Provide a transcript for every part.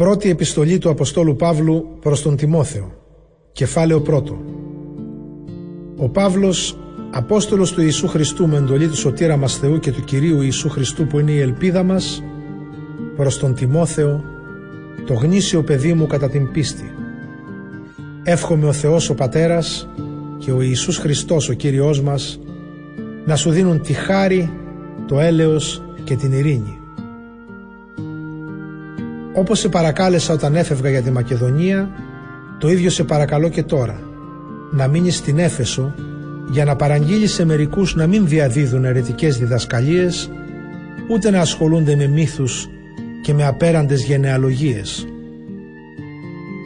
Πρώτη επιστολή του Αποστόλου Παύλου προς τον Τιμόθεο Κεφάλαιο πρώτο Ο Παύλος, Απόστολος του Ιησού Χριστού με εντολή του Σωτήρα μας Θεού και του Κυρίου Ιησού Χριστού που είναι η ελπίδα μας προς τον Τιμόθεο το γνήσιο παιδί μου κατά την πίστη. Εύχομαι ο Θεός ο Πατέρας και ο Ιησούς Χριστός ο Κύριος μας να σου δίνουν τη χάρη, το έλεος και την ειρήνη. Όπως σε παρακάλεσα όταν έφευγα για τη Μακεδονία, το ίδιο σε παρακαλώ και τώρα, να μείνεις στην Έφεσο για να παραγγείλεις σε μερικούς να μην διαδίδουν ερετικές διδασκαλίες, ούτε να ασχολούνται με μύθους και με απέραντες γενεαλογίες.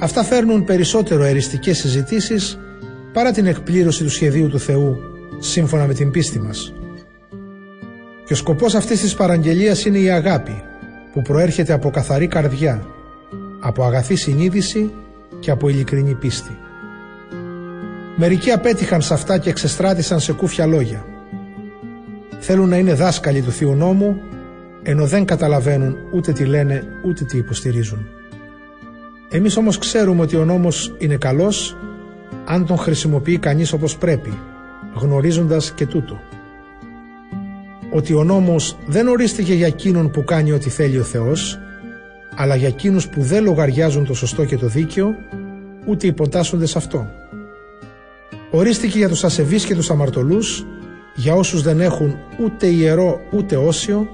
Αυτά φέρνουν περισσότερο εριστικές συζητήσεις παρά την εκπλήρωση του σχεδίου του Θεού σύμφωνα με την πίστη μας. Και ο σκοπός αυτής της παραγγελίας είναι η αγάπη που προέρχεται από καθαρή καρδιά, από αγαθή συνείδηση και από ειλικρινή πίστη. Μερικοί απέτυχαν σε αυτά και εξεστράτησαν σε κούφια λόγια. Θέλουν να είναι δάσκαλοι του Θείου Νόμου, ενώ δεν καταλαβαίνουν ούτε τι λένε ούτε τι υποστηρίζουν. Εμείς όμως ξέρουμε ότι ο νόμος είναι καλός αν τον χρησιμοποιεί κανείς όπως πρέπει, γνωρίζοντας και τούτο ότι ο νόμος δεν ορίστηκε για εκείνον που κάνει ό,τι θέλει ο Θεός, αλλά για εκείνους που δεν λογαριάζουν το σωστό και το δίκαιο, ούτε υποτάσσονται σε αυτό. Ορίστηκε για τους ασεβείς και τους αμαρτωλούς, για όσους δεν έχουν ούτε ιερό ούτε όσιο,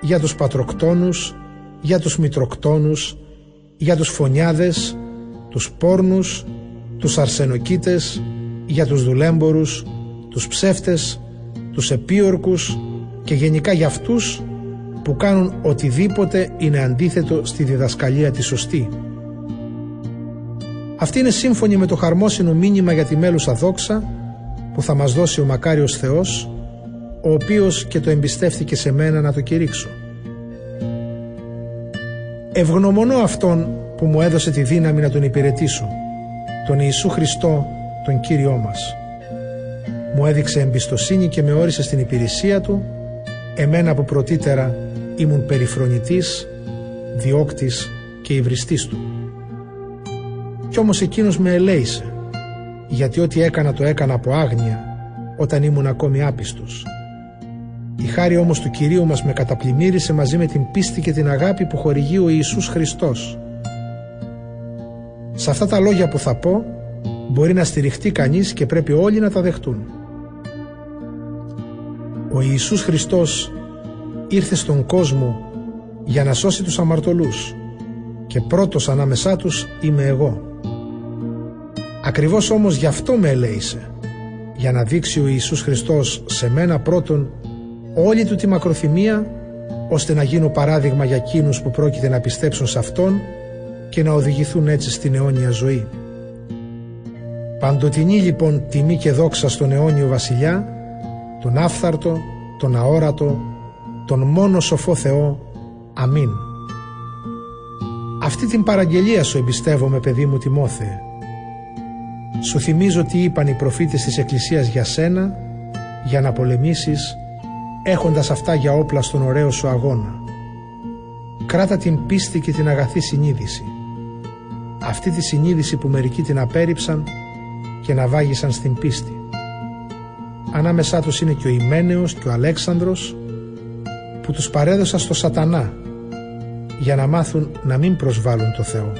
για τους πατροκτόνους, για τους μητροκτόνους, για τους φωνιάδες, τους πόρνους, τους αρσενοκίτες, για τους δουλέμπορους, τους ψεύτες, τους επίορκους, και γενικά για αυτούς που κάνουν οτιδήποτε είναι αντίθετο στη διδασκαλία τη σωστή. Αυτή είναι σύμφωνη με το χαρμόσυνο μήνυμα για τη μέλουσα δόξα που θα μας δώσει ο μακάριος Θεός, ο οποίος και το εμπιστεύτηκε σε μένα να το κηρύξω. Ευγνωμονώ Αυτόν που μου έδωσε τη δύναμη να Τον υπηρετήσω, τον Ιησού Χριστό, τον Κύριό μας. Μου έδειξε εμπιστοσύνη και με όρισε στην υπηρεσία Του εμένα που πρωτήτερα ήμουν περιφρονητής, διώκτης και υβριστής του. Κι όμως εκείνος με ελέησε, γιατί ό,τι έκανα το έκανα από άγνοια όταν ήμουν ακόμη άπιστος. Η χάρη όμως του Κυρίου μας με καταπλημμύρισε μαζί με την πίστη και την αγάπη που χορηγεί ο Ιησούς Χριστός. Σε αυτά τα λόγια που θα πω μπορεί να στηριχτεί κανείς και πρέπει όλοι να τα δεχτούν. Ο Ιησούς Χριστός ήρθε στον κόσμο για να σώσει τους αμαρτωλούς και πρώτος ανάμεσά τους είμαι εγώ. Ακριβώς όμως γι' αυτό με ελέησε, για να δείξει ο Ιησούς Χριστός σε μένα πρώτον όλη του τη μακροθυμία, ώστε να γίνω παράδειγμα για εκείνους που πρόκειται να πιστέψουν σε Αυτόν και να οδηγηθούν έτσι στην αιώνια ζωή. Παντοτινή λοιπόν τιμή και δόξα στον αιώνιο βασιλιά τον άφθαρτο, τον αόρατο, τον μόνο σοφό Θεό. Αμήν. Αυτή την παραγγελία σου εμπιστεύομαι παιδί μου Τιμόθε. Σου θυμίζω τι είπαν οι προφήτες της Εκκλησίας για σένα, για να πολεμήσεις, έχοντας αυτά για όπλα στον ωραίο σου αγώνα. Κράτα την πίστη και την αγαθή συνείδηση. Αυτή τη συνείδηση που μερικοί την απέρριψαν και να βάγισαν στην πίστη. Ανάμεσά τους είναι και ο Ιμένεος και ο Αλέξανδρος που τους παρέδωσαν στο σατανά για να μάθουν να μην προσβάλλουν το Θεό.